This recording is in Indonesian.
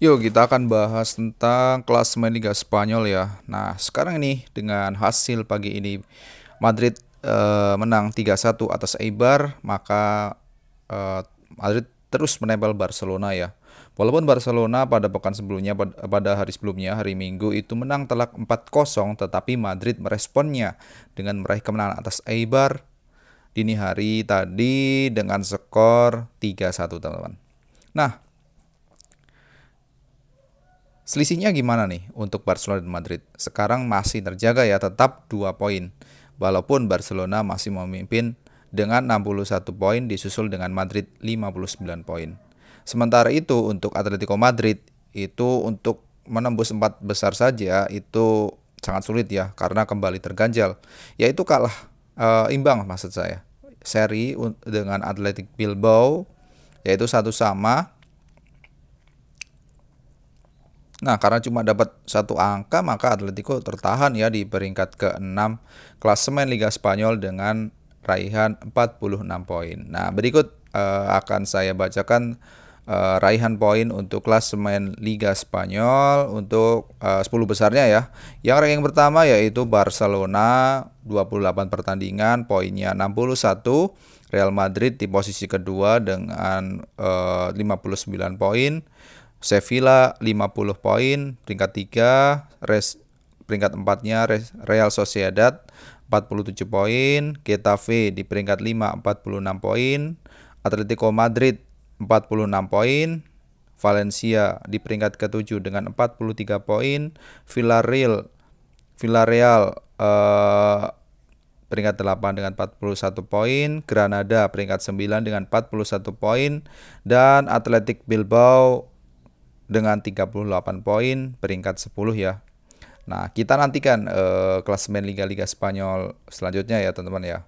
Yuk kita akan bahas tentang klasemen Liga Spanyol ya. Nah sekarang ini dengan hasil pagi ini Madrid uh, menang 3-1 atas Eibar maka uh, Madrid terus menempel Barcelona ya. Walaupun Barcelona pada pekan sebelumnya pada hari sebelumnya hari Minggu itu menang telak 4-0 tetapi Madrid meresponnya dengan meraih kemenangan atas Eibar dini hari tadi dengan skor 3-1 teman-teman. Nah, Selisihnya gimana nih untuk Barcelona dan Madrid? Sekarang masih terjaga ya tetap 2 poin. Walaupun Barcelona masih memimpin dengan 61 poin disusul dengan Madrid 59 poin. Sementara itu untuk Atletico Madrid itu untuk menembus empat besar saja itu sangat sulit ya karena kembali terganjal yaitu kalah e, imbang maksud saya seri dengan Athletic Bilbao yaitu satu sama Nah, karena cuma dapat satu angka, maka Atletico tertahan ya di peringkat ke-6 klasemen Liga Spanyol dengan raihan 46 poin. Nah, berikut uh, akan saya bacakan uh, raihan poin untuk klasemen Liga Spanyol untuk uh, 10 besarnya ya. Yang ranking pertama yaitu Barcelona 28 pertandingan, poinnya 61. Real Madrid di posisi kedua dengan uh, 59 poin. Sevilla 50 poin, peringkat 3, res, peringkat 4-nya Real Sociedad 47 poin, Getafe di peringkat 5 46 poin, Atletico Madrid 46 poin, Valencia di peringkat ke-7 dengan 43 poin, Villarreal Villarreal eh, peringkat 8 dengan 41 poin, Granada peringkat 9 dengan 41 poin, dan Athletic Bilbao dengan 38 poin peringkat 10 ya. Nah, kita nantikan uh, klasemen liga-liga Spanyol selanjutnya ya teman-teman ya.